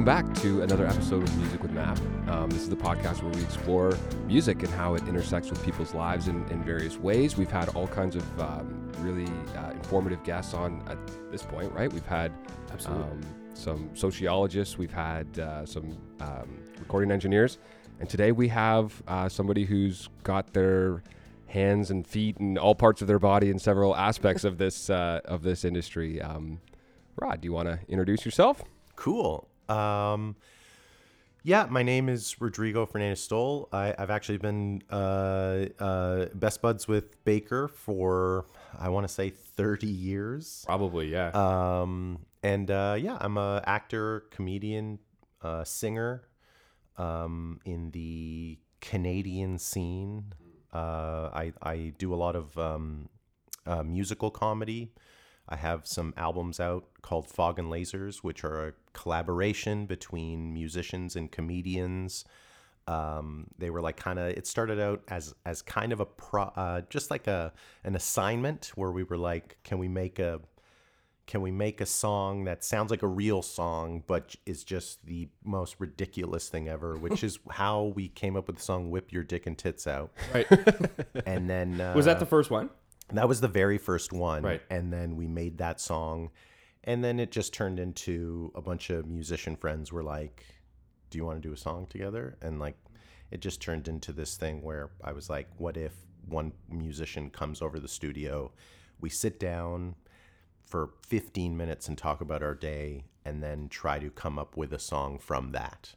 Welcome back to another episode of Music with Matt. Um, this is the podcast where we explore music and how it intersects with people's lives in, in various ways. We've had all kinds of um, really uh, informative guests on at this point, right? We've had um, some sociologists, we've had uh, some um, recording engineers, and today we have uh, somebody who's got their hands and feet and all parts of their body in several aspects of this uh, of this industry. Um, Rod, do you want to introduce yourself? Cool. Um, yeah, my name is Rodrigo Fernandez Stoll. I, I've actually been uh, uh, best buds with Baker for I want to say thirty years. Probably, yeah. Um, and uh, yeah, I'm a actor, comedian, uh, singer um, in the Canadian scene. Uh, I I do a lot of um, uh, musical comedy. I have some albums out called Fog and Lasers, which are a collaboration between musicians and comedians. Um, they were like kind of. It started out as as kind of a pro, uh, just like a an assignment where we were like, can we make a can we make a song that sounds like a real song but is just the most ridiculous thing ever which is how we came up with the song whip your dick and tits out Right. and then uh, Was that the first one? That was the very first one. Right. And then we made that song. And then it just turned into a bunch of musician friends were like, Do you want to do a song together? And like, it just turned into this thing where I was like, What if one musician comes over the studio? We sit down for 15 minutes and talk about our day and then try to come up with a song from that.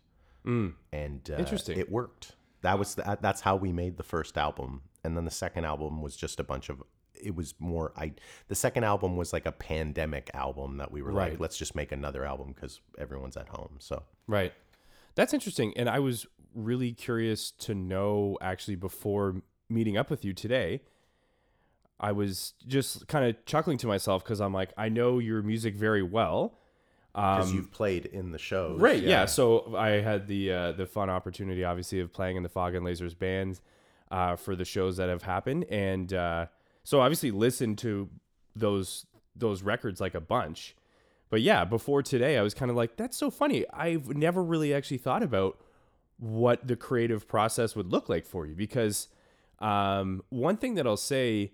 And uh, Interesting. It worked. That was the, that's how we made the first album, and then the second album was just a bunch of. It was more. I the second album was like a pandemic album that we were Right. like, let's just make another album because everyone's at home. So Right. That's interesting. And I was really curious to know actually before meeting up with you today. I was just kind of chuckling to myself because I'm like, I know your music very well. because you've played in the shows, Um, Right. Yeah. So I had the uh, the fun opportunity, obviously, of playing in the Fog and Lasers bands uh, for the shows that have happened, and uh, so obviously listened to those those records like a bunch. But yeah, before today, I was kind of like, that's so funny. I've never really actually thought about what the creative process would look like for you because um, one thing that I'll say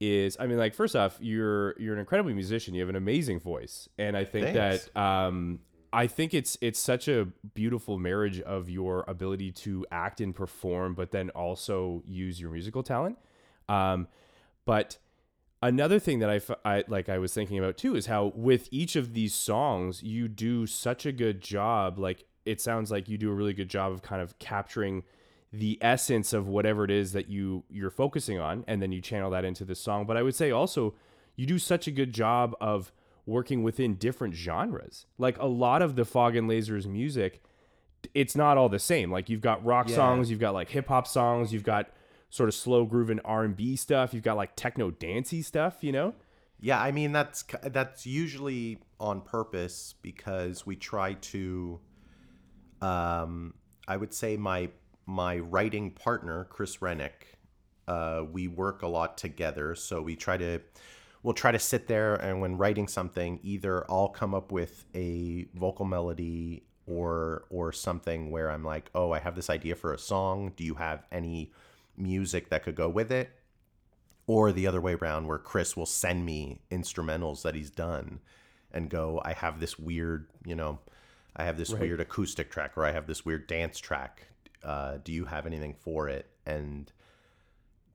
is, I mean, like first off, you're you're an incredible musician. You have an amazing voice, and I think Thanks. that um, I think it's it's such a beautiful marriage of your ability to act and perform, but then also use your musical talent. Um, but another thing that I, I- like I was thinking about too is how with each of these songs you do such a good job. Like it sounds like you do a really good job of kind of capturing the essence of whatever it is that you you're focusing on, and then you channel that into the song. But I would say also you do such a good job of working within different genres. Like a lot of the Fog and Lasers music, it's not all the same. Like you've got rock Yeah. songs, you've got like hip hop songs, you've got sort of slow grooving R and B stuff, you've got like techno dancey stuff. You know? Yeah, I mean that's that's usually on purpose because we try to. Um, I would say my my writing partner Chris Rennick, uh, we work a lot together, so we try to. We'll try to sit there and when writing something, either I'll come up with a vocal melody or or something where I'm like, oh, I have this idea for a song. Do you have any music that could go with it? or the other way around where Chris will send me instrumentals that he's done and go I have this weird you know I have this weird acoustic track or I have this weird dance track uh, do you have anything for it and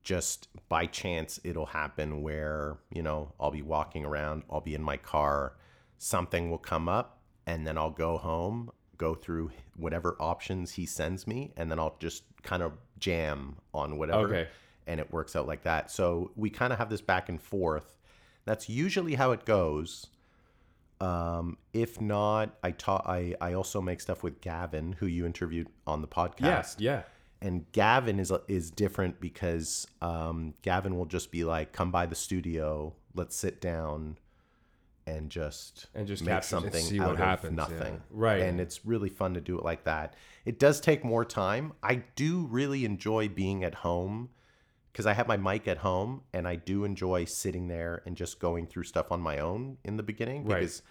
just by chance it'll happen where you know I'll be walking around I'll be in my car something will come up and then I'll go home go through whatever options he sends me and then I'll just kind of jam on whatever Okay. and it works out like that. So we kind of have this back and forth. That's usually how it goes. Um, if not, I taught. I I also make stuff with Gavin, who you interviewed on the podcast. yeah. yeah. And Gavin is is different because um, Gavin will just be like, "Come by the studio, let's sit down, and just And just make something see out what of happens, nothing." yeah. Right. And it's really fun to do it like that. It does take more time. I do really enjoy being at home because I have my mic at home and I do enjoy sitting there and just going through stuff on my own in the beginning Right. because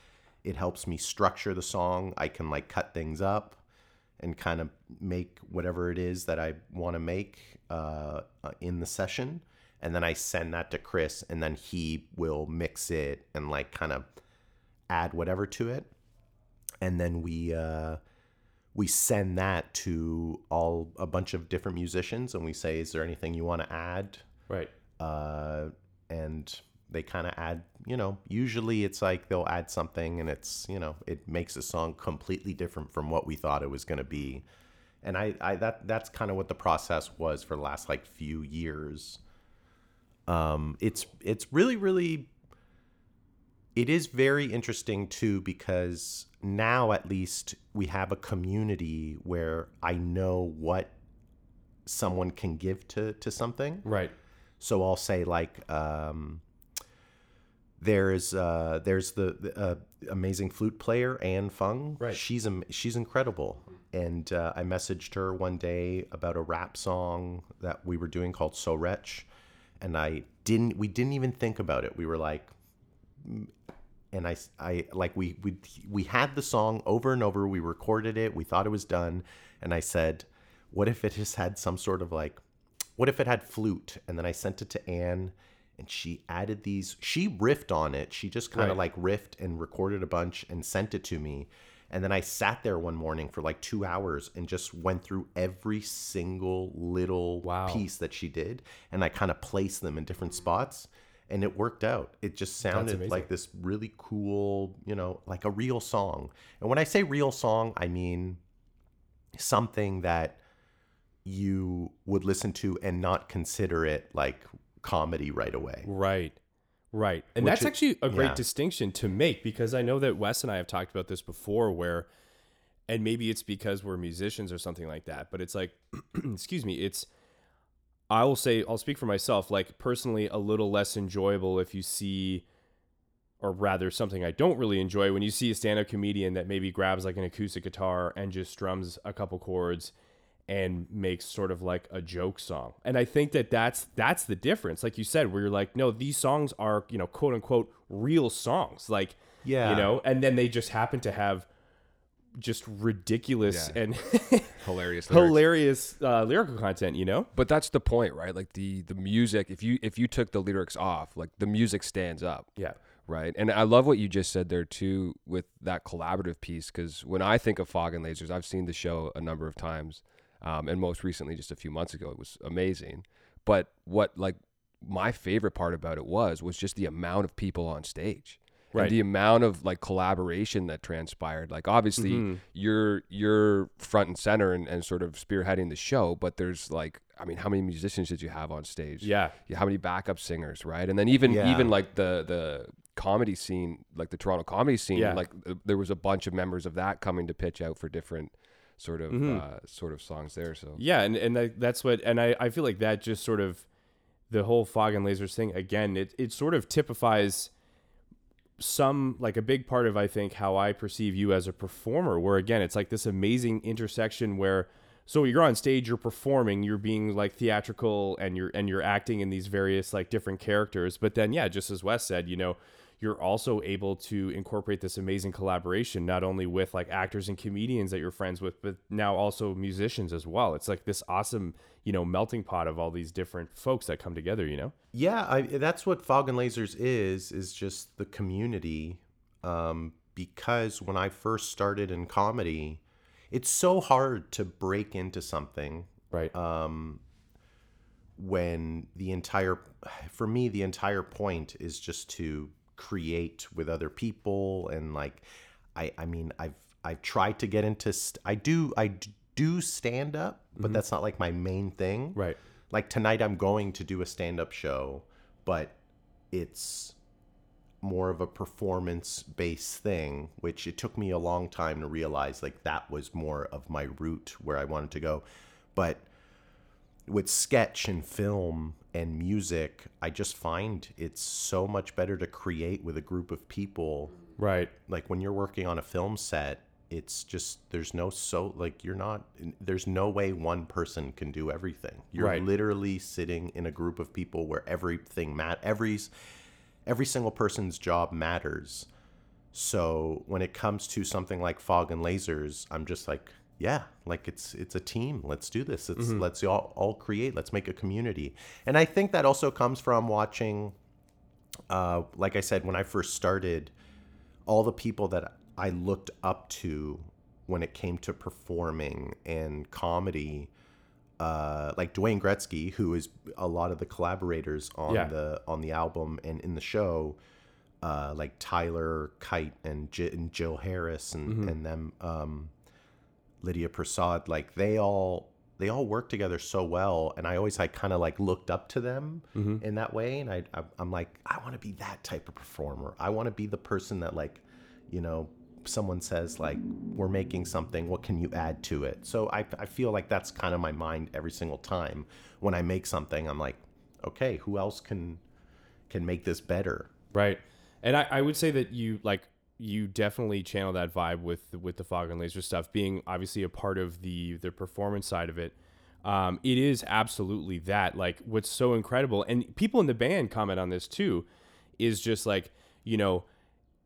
it helps me structure the song. I can like cut things up and kind of make whatever it is that I want to make uh, in the session. And then I send that to Chris, and then he will mix it and like kind of add whatever to it. And then we uh, we send that to all a bunch of different musicians, and we say, "Is there anything you want to add?" Right. uh, and they kind of add you know usually it's like they'll add something and it's you know it makes a song completely different from what we thought it was going to be and I, I that that's kind of what the process was for the last like few years um it's it's really really it is very interesting too because now at least we have a community where i know what someone can give to to something Right. so I'll say like um, there's uh, there's the, the uh, amazing flute player Anne Fung. Right. She's she's incredible. And uh, I messaged her one day about a rap song that we were doing called "So Wretch," and I didn't we didn't even think about it. We were like, mm, and I I like we we we had the song over and over. We recorded it. We thought it was done, and I said, "What if it just had some sort of like what if it had flute and then i sent it to anne and she added these she riffed on it she just kind of Right. like riffed and recorded a bunch and sent it to me and then i sat there one morning for like two hours and just went through every single little Wow. piece that she did and i kind of placed them in different spots and it worked out it just sounded like this really cool you know like a real song and when i say real song i mean something that you would listen to and not consider it like comedy right away. Right. Right. And that's is- actually a great yeah. distinction to make because I know that Wes and I have talked about this before where and maybe it's because we're musicians or something like that, but it's like excuse me, it's I will say I'll speak for myself, like personally a little less enjoyable if you see or rather something I don't really enjoy when you see a stand-up comedian that maybe grabs like an acoustic guitar and just strums a couple chords and makes sort of like a joke song. And I think that that's that's the difference. Like you said, where you're like, no, these songs are you know quote unquote real songs. Like Yeah. you know, and then they just happen to have just ridiculous Yeah. and Hilarious. hilarious uh, lyrical content. You know, But that's the point, right? Like the the music. If you if you took the lyrics off, like the music stands up. yeah, right? And I love what you just said there too with that collaborative piece because when I think of Fog and Lasers, I've seen the show a number of times, um, and most recently, just a few months ago, it was amazing. But what like my favorite part about it was was just the amount of people on stage. Right. And the amount of like collaboration that transpired. Like obviously you're you're front and center and, and sort of spearheading the show, but there's like I mean, how many musicians did you have on stage? yeah, yeah, how many backup singers, right? And then even Yeah. even like the the comedy scene, like the Toronto comedy scene, Yeah. like there was a bunch of members of that coming to pitch out for different sort of Mm-hmm. uh, sort of songs there. So Yeah, and and that, that's what, and I, I feel like that just sort of the whole fog and lasers thing again. It it sort of typifies some like a big part of I think how I perceive you as a performer. Where again, it's like this amazing intersection where so you're on stage, you're performing, you're being like theatrical, and you're and you're acting in these various like different characters. But then yeah, just as Wes said, you know. You're also able to incorporate this amazing collaboration, not only with like actors and comedians that you're friends with, but now also musicians as well. It's like this awesome, you know, melting pot of all these different folks that come together, you know? Yeah, I, that's what Fog and Lasers is, is just the community. Um, because when I first started in comedy, it's so hard to break into something Right. um, when the entire, for me, the entire point is just to create with other people and like, I, I mean, I've, I've tried to get into, st- I do, I do stand up, but mm-hmm. that's not like my main thing right. like tonight I'm going to do a stand-up show, but it's more of a performance-based thing, which it took me a long time to realize like that was more of my route where I wanted to go. But with sketch and film and music, I just find it's so much better to create with a group of people Right. like when you're working on a film set it's just there's no so like you're not there's no way one person can do everything you're Right. literally sitting in a group of people where everything mat every every single person's job matters So when it comes to something like Fog and Lasers, I'm just like, yeah, like it's it's a team. Let's do this. Let's let's all, all create. Let's make a community. And I think that also comes from watching uh, like I said, when I first started, all the people that I looked up to when it came to performing and comedy, uh, like Dwayne Gretzky, who is a lot of the collaborators on Yeah. the on the album and in the show, uh, like Tyler Kyte and, J- and Jill Harris and and them, um, Lydia Prasad, like they all they all work together so well, and I always like kind of like looked up to them mm-hmm. in that way, and I, I I'm like I want to be that type of performer. I want to be the person that like, you know, someone says like we're making something, what can you add to it? So I I feel like that's kind of my mind every single time when I make something. I'm like, okay, who else can can make this better? Right. And I, I would say that you like you definitely channel that vibe with with the fog and laser stuff being obviously a part of the the performance side of it. Um, it is absolutely that. Like what's so incredible, and people in the band comment on this too, is just like you know,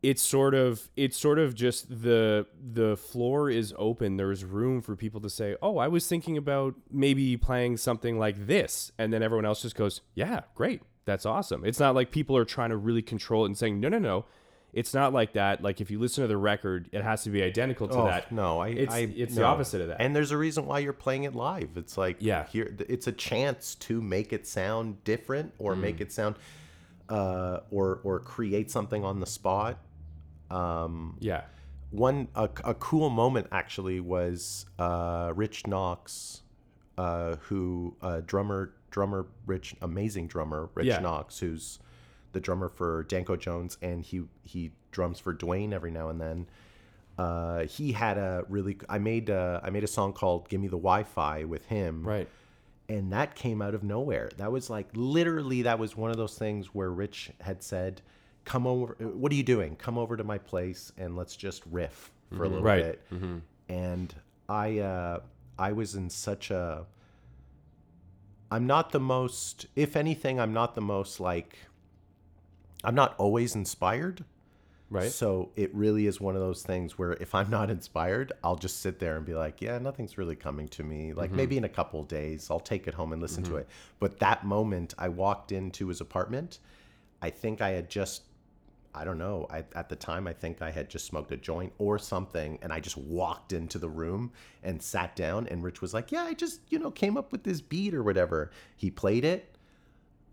it's sort of it's sort of just the the floor is open. There's room for people to say, "Oh, I was thinking about maybe playing something like this," and then everyone else just goes, "Yeah, great, that's awesome." It's not like people are trying to really control it and saying, "No, no, no." It's not like that. Like if you listen to the record, it has to be identical to Oh, that. no, I, it's I, it's the opposite of that. And there's a reason why you're playing it live. It's like Yeah. here it's a chance to make it sound different or Mm. make it sound uh, or or create something on the spot. Um, yeah, one a, a cool moment actually was uh, Rich Knox, uh, who uh, drummer drummer Rich amazing drummer Rich Yeah. Knox, who's the drummer for Danko Jones, and he he drums for Dwayne every now and then. Uh, he had a really I made a, I made a song called "Give Me the Wi-Fi" with him, right. and that came out of nowhere. That was like literally that was one of those things where Rich had said, "Come over. What are you doing? Come over to my place and let's just riff for a little Right. bit." And I uh, I was in such a I'm not the most if anything I'm not the most like I'm not always inspired. Right. So it really is one of those things where if I'm not inspired, I'll just sit there and be like, yeah, nothing's really coming to me. Like mm-hmm. maybe in a couple of days, I'll take it home and listen to mm-hmm. it. But that moment, I walked into his apartment. I think I had just, I don't know, I, at the time, I think I had just smoked a joint or something. And I just walked into the room and sat down. And Rich was like, yeah, I just, you know, came up with this beat or whatever. He played it.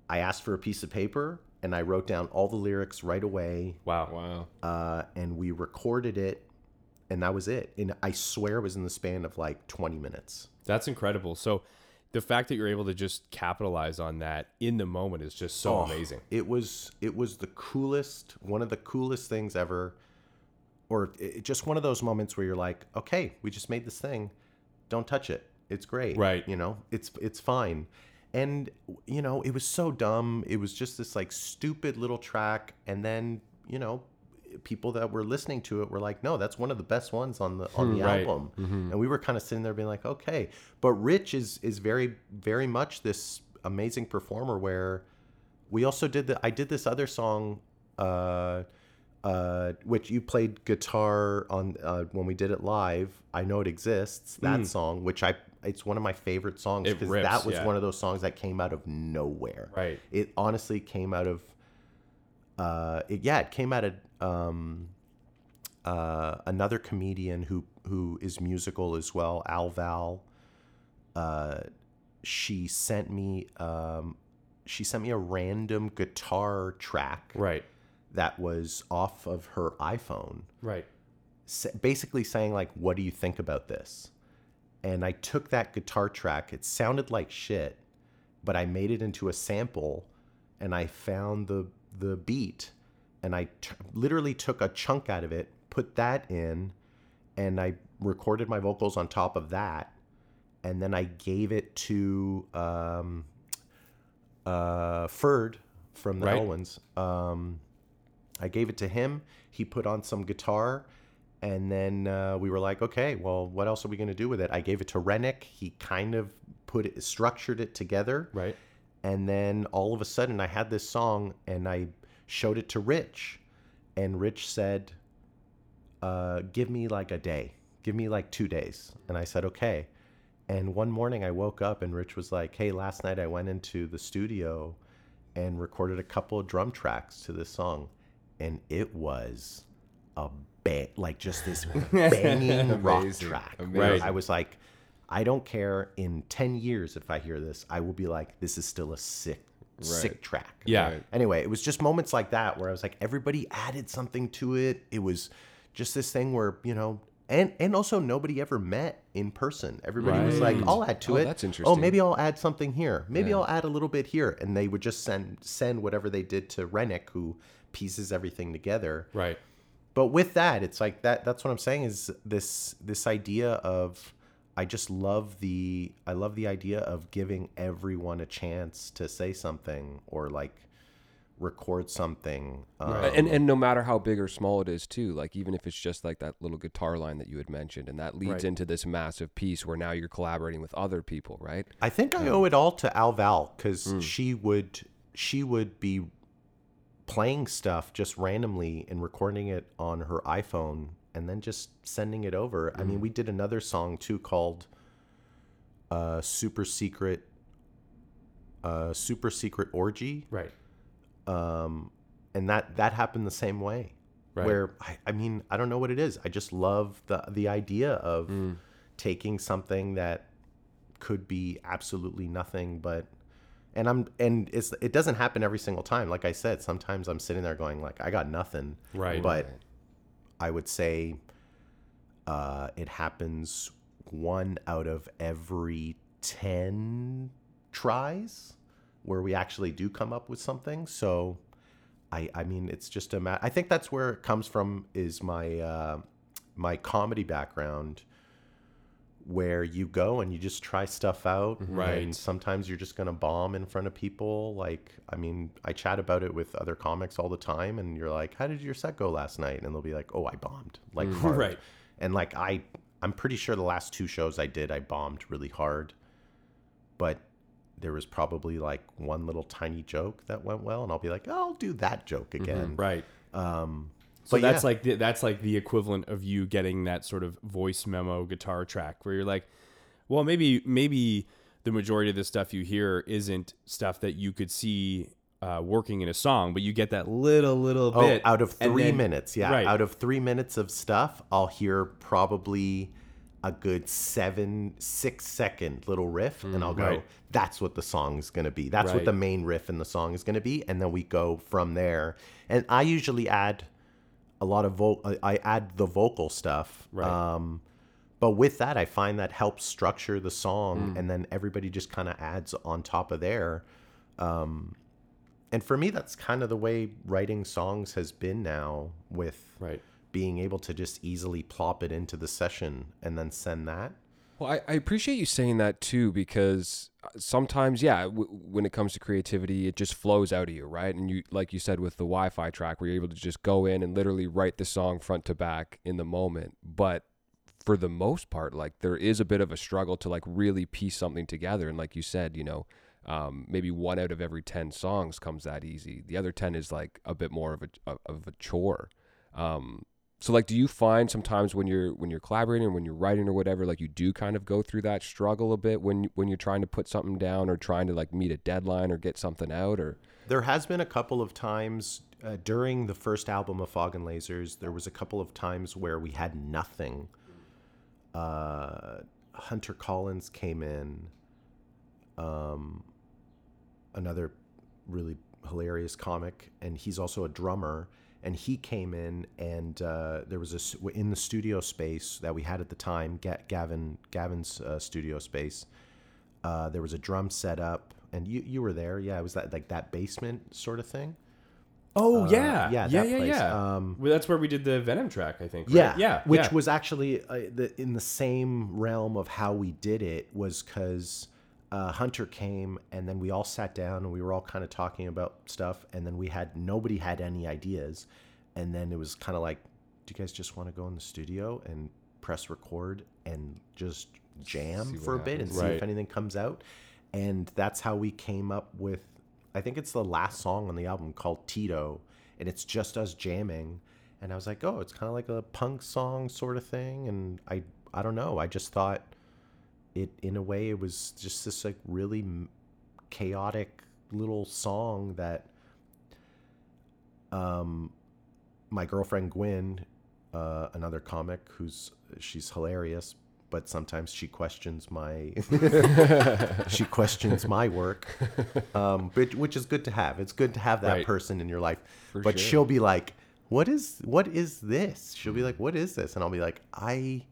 I asked for a piece of paper and I wrote down all the lyrics right away Wow. Wow. uh, and we recorded it, and that was it. And I swear it was in the span of like 20 minutes. That's incredible. So the fact that you're able to just capitalize on that in the moment is just so Oh, amazing. It was it was the coolest, one of the coolest things ever, or it, just one of those moments where you're like, okay, we just made this thing, don't touch it. It's great, Right. You know, it's it's fine. And you know, it was so dumb. It was just this like stupid little track, and then you know, people that were listening to it were like, no, that's one of the best ones on the on the right. album. And we were kind of sitting there being like, okay. But Rich is is very very much this amazing performer where we also did the I did this other song uh uh which you played guitar on uh when we did it live. I know it exists. That song which I it's one of my favorite songs because that was yeah. one of those songs that came out of nowhere. Right. It honestly came out of uh it, yeah, it came out of um uh, another comedian who who is musical as well, Al Val. Uh, she sent me um, she sent me a random guitar track Right. that was off of her iPhone, Right. sa- basically saying like, "What do you think about this?" And I took that guitar track. It sounded like shit, but I made it into a sample, and I found the the beat, and I t- literally took a chunk out of it, put that in, and I recorded my vocals on top of that, and then I gave it to um, uh, Feurd from the Right. Elwins. Um, I gave it to him. He put on some guitar, and then uh, we were like, okay, well, what else are we going to do with it? I gave it to Rennick. He kind of put it, structured it together, Right. and then all of a sudden, I had this song, and I showed it to Rich, and Rich said, uh, give me like a day, give me like two days. And I said, okay. And one morning I woke up and Rich was like, hey, last night I went into the studio and recorded a couple of drum tracks to this song. And it was a bang, like just this banging rock track. Amazing. Where Right. I was like, I don't care. In 10 years, if I hear this, I will be like, this is still a sick, sick track. Yeah. Right. Anyway, it was just moments like that where I was like, everybody added something to it. It was just this thing where, you know, and and also nobody ever met in person. Everybody was like, I'll add to Oh, it. that's oh, interesting. Oh, maybe I'll add something here. Maybe Yeah. I'll add a little bit here. And they would just send send whatever they did to Rennick, who pieces everything together Right. But with that it's like that that's what i'm saying is this this idea of i just love the i love the idea of giving everyone a chance to say something or like record something um, and and no matter how big or small it is too like even if it's just like that little guitar line that you had mentioned and that leads Right. into this massive piece where now you're collaborating with other people right i think i owe it all to al val because Mm. she would she would be playing stuff just randomly and recording it on her iphone and then just sending it over i Mm. mean we did another song too called uh super secret uh super secret orgy Right. um, and that that happened the same way. Right. Where I, I mean, I don't know what it is. I just love the the idea of Mm. taking something that could be absolutely nothing, but and I'm and it's it doesn't happen every single time. Like I said, sometimes I'm sitting there going like I got nothing, Right. But I would say uh, it happens one out of every ten tries where we actually do come up with something. So, I I mean, it's just a ma- I think that's where it comes from. Is my uh, my comedy background, where you go and you just try stuff out. Mm-hmm. Right. And sometimes you're just gonna bomb in front of people. Like, I mean, I chat about it with other comics all the time, and you're like, "How did your set go last night?" And they'll be like, "Oh, I bombed like mm-hmm. hard." Right. And like I, I'm pretty sure the last two shows I did, I bombed really hard. But there was probably like one little tiny joke that went well, and I'll be like, I'll do that joke mm-hmm. again. Right. Um, So but that's yeah. like the, that's like the equivalent of you getting that sort of voice memo guitar track where you're like, well, maybe maybe the majority of the stuff you hear isn't stuff that you could see uh, working in a song, but you get that little little Oh, bit out of three then- minutes, yeah. right. Out of three minutes of stuff, I'll hear probably a good seven, six second little riff, and I'll go, Mm, right. that's what the song's gonna be. That's what the main riff in the song is gonna be, and then we go from there. And I usually add a lot of vo- I add the vocal stuff. Right. Um, but with that, I find that helps structure the song, Mm. and then everybody just kind of adds on top of there. Um, and for me, that's kind of the way writing songs has been now, with right. being able to just easily plop it into the session and then send that. Well, I, I appreciate you saying that too because uh, sometimes, yeah, w- when it comes to creativity, it just flows out of you, right? And you, like you said, with the Wi-Fi track, where you're able to just go in and literally write the song front to back in the moment. But for the most part, like there is a bit of a struggle to like really piece something together. And like you said, you know, um, maybe one out of every ten songs comes that easy. The other ten is like a bit more of a of a chore. Um, so like, do you find sometimes when you're when you're collaborating or when you're writing or whatever, like you do kind of go through that struggle a bit when when you're trying to put something down or trying to like meet a deadline or get something out or There has been a couple of times uh, during the first album of Fog and Lasers. There was a couple of times where we had nothing. Uh, Hunter Collins came in. Um, another really hilarious comic, and he's also a drummer. And he came in, and uh, there was a in the studio space that we had at the time, Ga- Gavin Gavin's uh, studio space. Uh, there was a drum set up, and you you were there. Yeah, it was that like that basement sort of thing. Oh Uh, yeah, yeah, yeah, that yeah, place. yeah. Um, well, that's where we did the Venom track, I think. right? Yeah, yeah, Which yeah. was actually uh, the, in the same realm of how we did it was because uh, Hunter came and then we all sat down and we were all kind of talking about stuff and then we had nobody had any ideas and then it was kind of like, do you guys just want to go in the studio and press record and just jam for a bit and happens. see if anything comes out? And that's how we came up with, I think it's the last song on the album called Tito, and it's just us jamming. and I was like, oh, it's kind of like a punk song sort of thing, and I I don't know, I just thought it in a way it was just this like really chaotic little song that um my girlfriend Gwen, uh, another comic who's she's hilarious, but sometimes she questions my she questions my work, um, but, which is good to have. It's good to have that Right. person in your life. but sure. she'll be like, "What is what is this?" She'll be like, "What is this?" And I'll be like, "I,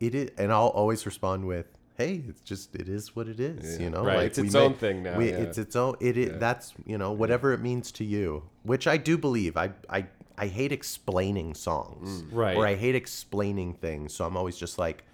it is," and I'll always respond with. Hey, it's just it is what it is, you know. Right, Like it's its own thing now, we- yeah. It's its own. It, it that's you know whatever it means to you, which I do believe. I I I hate explaining songs, Right. Or I hate explaining things. So I'm always just like,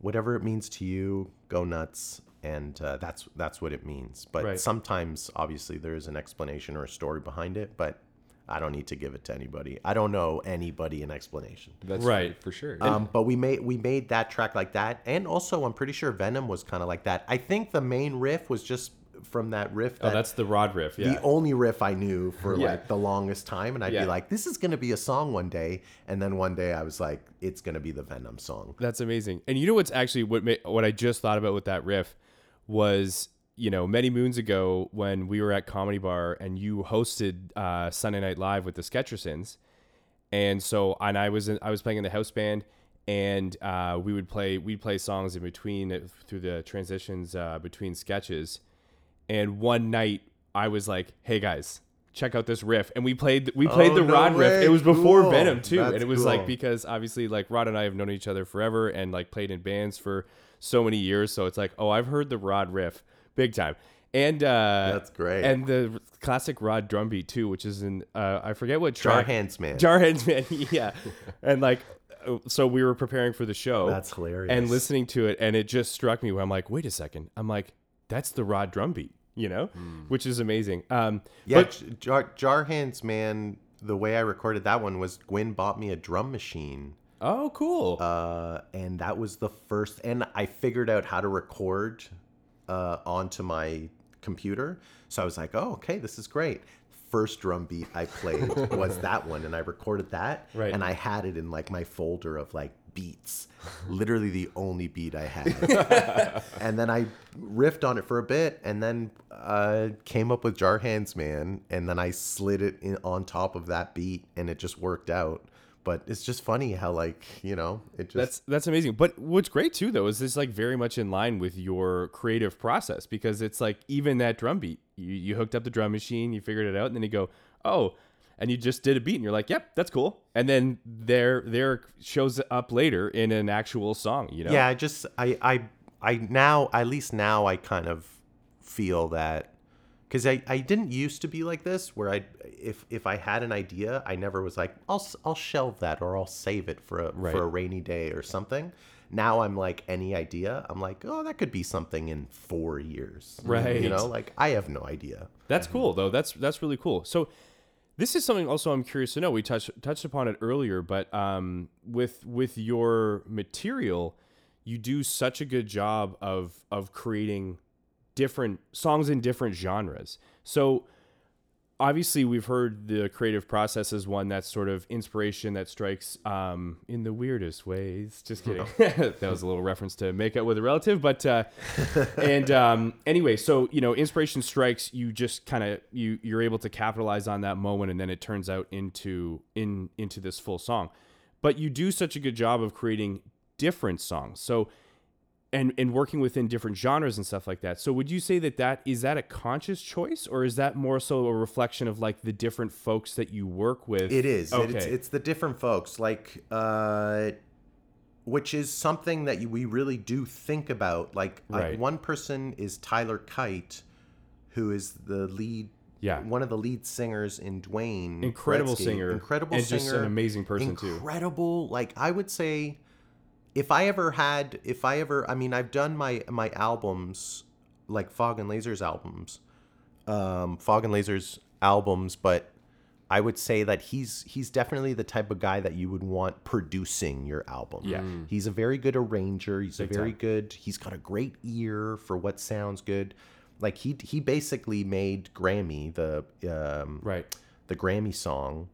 whatever it means to you, go nuts, and uh, that's that's what it means. But Right. sometimes, obviously, there is an explanation or a story behind it, but I don't need to give it to anybody. I don't know anybody an explanation. That's Right. for sure. Um, but we made we made that track like that, and also I'm pretty sure Venom was kind of like that. I think the main riff was just from that riff. Oh, that's the Rod riff. Yeah. the only riff I knew for Yeah. like the longest time, and I'd Yeah. be like, "This is gonna be a song one day," and then one day I was like, "It's gonna be the Venom song." That's amazing. And you know what's actually what ma- what I just thought about with that riff was you know many moons ago when we were at Comedy Bar and you hosted uh, Sunday Night Live with the Sketchersons, and so and I was in, I was playing in the house band and uh, we would play we'd play songs in between uh, through the transitions uh, between sketches, and one night I was like, hey guys. Check out this riff, and we played we played Oh, the no Rod riff. It was before Cool. Venom too, and it was like because obviously like Rod and I have known each other forever and like played in bands for so many years. So it's like, oh, I've heard the Rod riff big time. And uh That's great. And the classic Rod drum beat too, which is in uh I forget what Jar track. Hands Man. Jar Hands Man, yeah. and like uh, so we were preparing for the show. That's hilarious. And listening to it and it just struck me where I'm like, wait a second. I'm like, that's the Rod drum beat, you know? Which is amazing. Um yeah, but Jar Jar Hands Man. The way I recorded that one was Gwen bought me a drum machine. oh cool. uh, and that was the first and i figured out how to record uh, onto my computer. So i was like oh okay this is great. First drum beat i played was that one and i recorded that Right. and i had it in like my folder of like beats. Literally the only beat i had. And then i riffed on it for a bit and then uh, came up with jar hands man and then i slid it in on top of that beat and it just worked out but it's just funny how like you know it just That's that's amazing. But what's great too though is this like very much in line with your creative process because it's like even that drum beat, you, you hooked up the drum machine, you figured it out, and then you go, oh, and you just did a beat, and you're like, yep, that's cool. And then there there shows up later in an actual song, you know? yeah i just i i i now at least now i kind of feel that because I, I didn't used to be like this where i if if i had an idea i never was like i'll i'll shelve that or i'll save it for a Right. for a rainy day or something now i'm like any idea i'm like oh that could be something in four years Right. you know like i have no idea That's cool though. That's that's really cool. So this is something also I'm curious to know. We touched touched upon it earlier, but um, with with your material, you do such a good job of of creating different songs in different genres. So obviously we've heard the creative process as one that's sort of inspiration that strikes um, in the weirdest ways. Just kidding. that was a little reference to make out with a relative, but uh, and um, anyway, so you know, inspiration strikes. You just kind of you you're able to capitalize on that moment, and then it turns out into in into this full song. But you do such a good job of creating different songs. So and and working within different genres and stuff like that. So would you say that that is that a conscious choice or is that more so a reflection of like the different folks that you work with? It is. Okay. It's, it's the different folks, like, uh, which is something that you, we really do think about. Like, uh, Right. one person is Tyler Kyte, who is the lead, Yeah. one of the lead singers in Dwayne. incredible Gretzky. singer, incredible and singer, just an amazing person too. incredible. Like, I would say, if I ever had, if I ever, I mean, I've done my my albums, like Fog and Lasers albums, um, Fog and Lasers albums, but I would say that he's he's definitely the type of guy that you would want producing your album. Yeah. He's a very good arranger. He's a very time. good. He's got a great ear for what sounds good. Like he he basically made Grammy the um, Right. the Grammy song.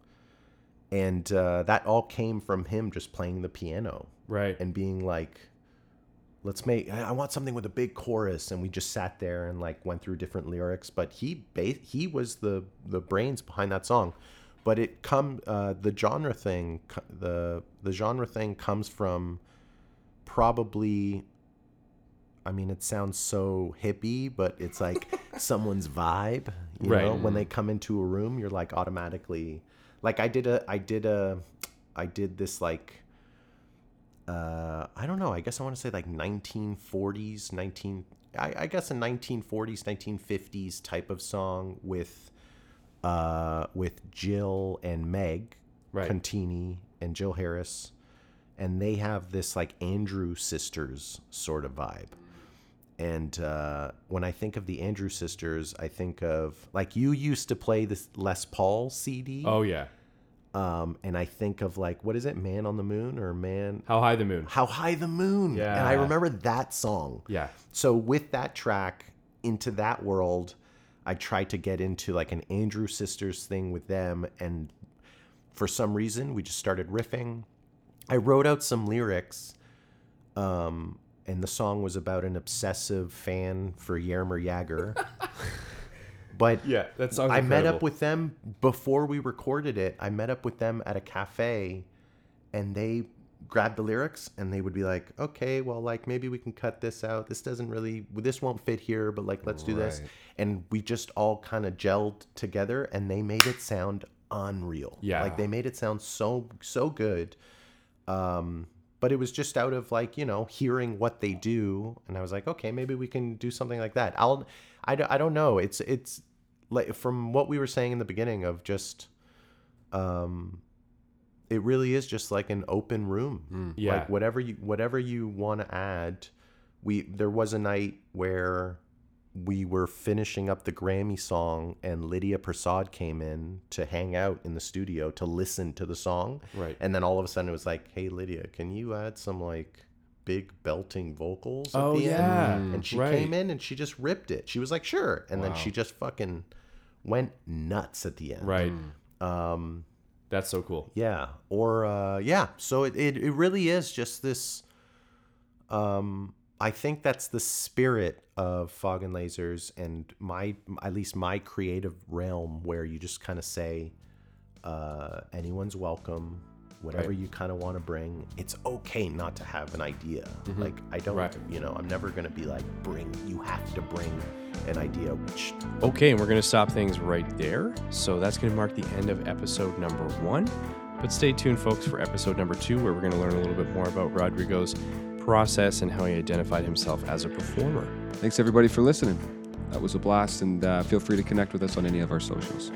And uh, that all came from him just playing the piano Right. and being like let's make i want something with a big chorus and we just sat there and like went through different lyrics but he ba- he was the the brains behind that song but it come uh, the genre thing the the genre thing comes from probably I mean, it sounds so hippie, but it's like someone's vibe. You Right. know, when they come into a room, you're like automatically, like I did a, I did a, I did this like, uh, I don't know. I guess I want to say like 1940s, 19, I, I guess a 1940s, 1950s type of song with, uh, with Jill and Meg Right. Contini and Jill Harris, and they have this like Andrew sisters sort of vibe. And uh, when I think of the Andrew sisters, I think of like you used to play this Les Paul CD, oh yeah. um, and I think of like what is it, Man on the Moon or Man How high the moon? How High the Moon? Yeah. and I remember that song. Yeah. So with that track into that world, I tried to get into like an Andrew Sisters thing with them, and for some reason we just started riffing. I wrote out some lyrics, um, and the song was about an obsessive fan for Jaromir Jagr. but Yeah. That sounds. I met up with them before we recorded it. I met up with them at a cafe and they grabbed the lyrics and they would be like, okay, well, like maybe we can cut this out. This doesn't really, this won't fit here, but like let's do this. And we just all kind of gelled together and they made it sound unreal. Yeah. Like they made it sound so, so good. Um, but it was just out of like, you know, hearing what they do. And I was like, okay, maybe we can do something like that. I'll, I, don't- I don't know. It's, it's like from what we were saying in the beginning of just, um, it really is just like an open room. Yeah. Like whatever you, whatever you want to add. We, there was a night where we were finishing up the Grammy song and Lydia Prasad came in to hang out in the studio to listen to the song. Right. And then all of a sudden it was like, "Hey Lydia, can you add some like big belting vocals at Oh, the yeah. end?" And she Right. came in and she just ripped it. She was like, "Sure." And then she just fucking went nuts at the end. Right. Um That's so cool. yeah. Or uh yeah, so it it, it really is just this um I think that's the spirit of Fog and Lasers and my at least my creative realm where you just kind of say uh anyone's welcome whatever Right. you kind of want to bring it's okay not to have an idea like i don't Right. you know i'm never going to be like bring you have to bring an idea which Okay, and we're going to stop things right there. So that's going to mark the end of episode number one. But stay tuned, folks, for episode number two, where we're going to learn a little bit more about Rodrigo's process and how he identified himself as a performer. Thanks everybody for listening. That was a blast, and uh, feel free to connect with us on any of our socials.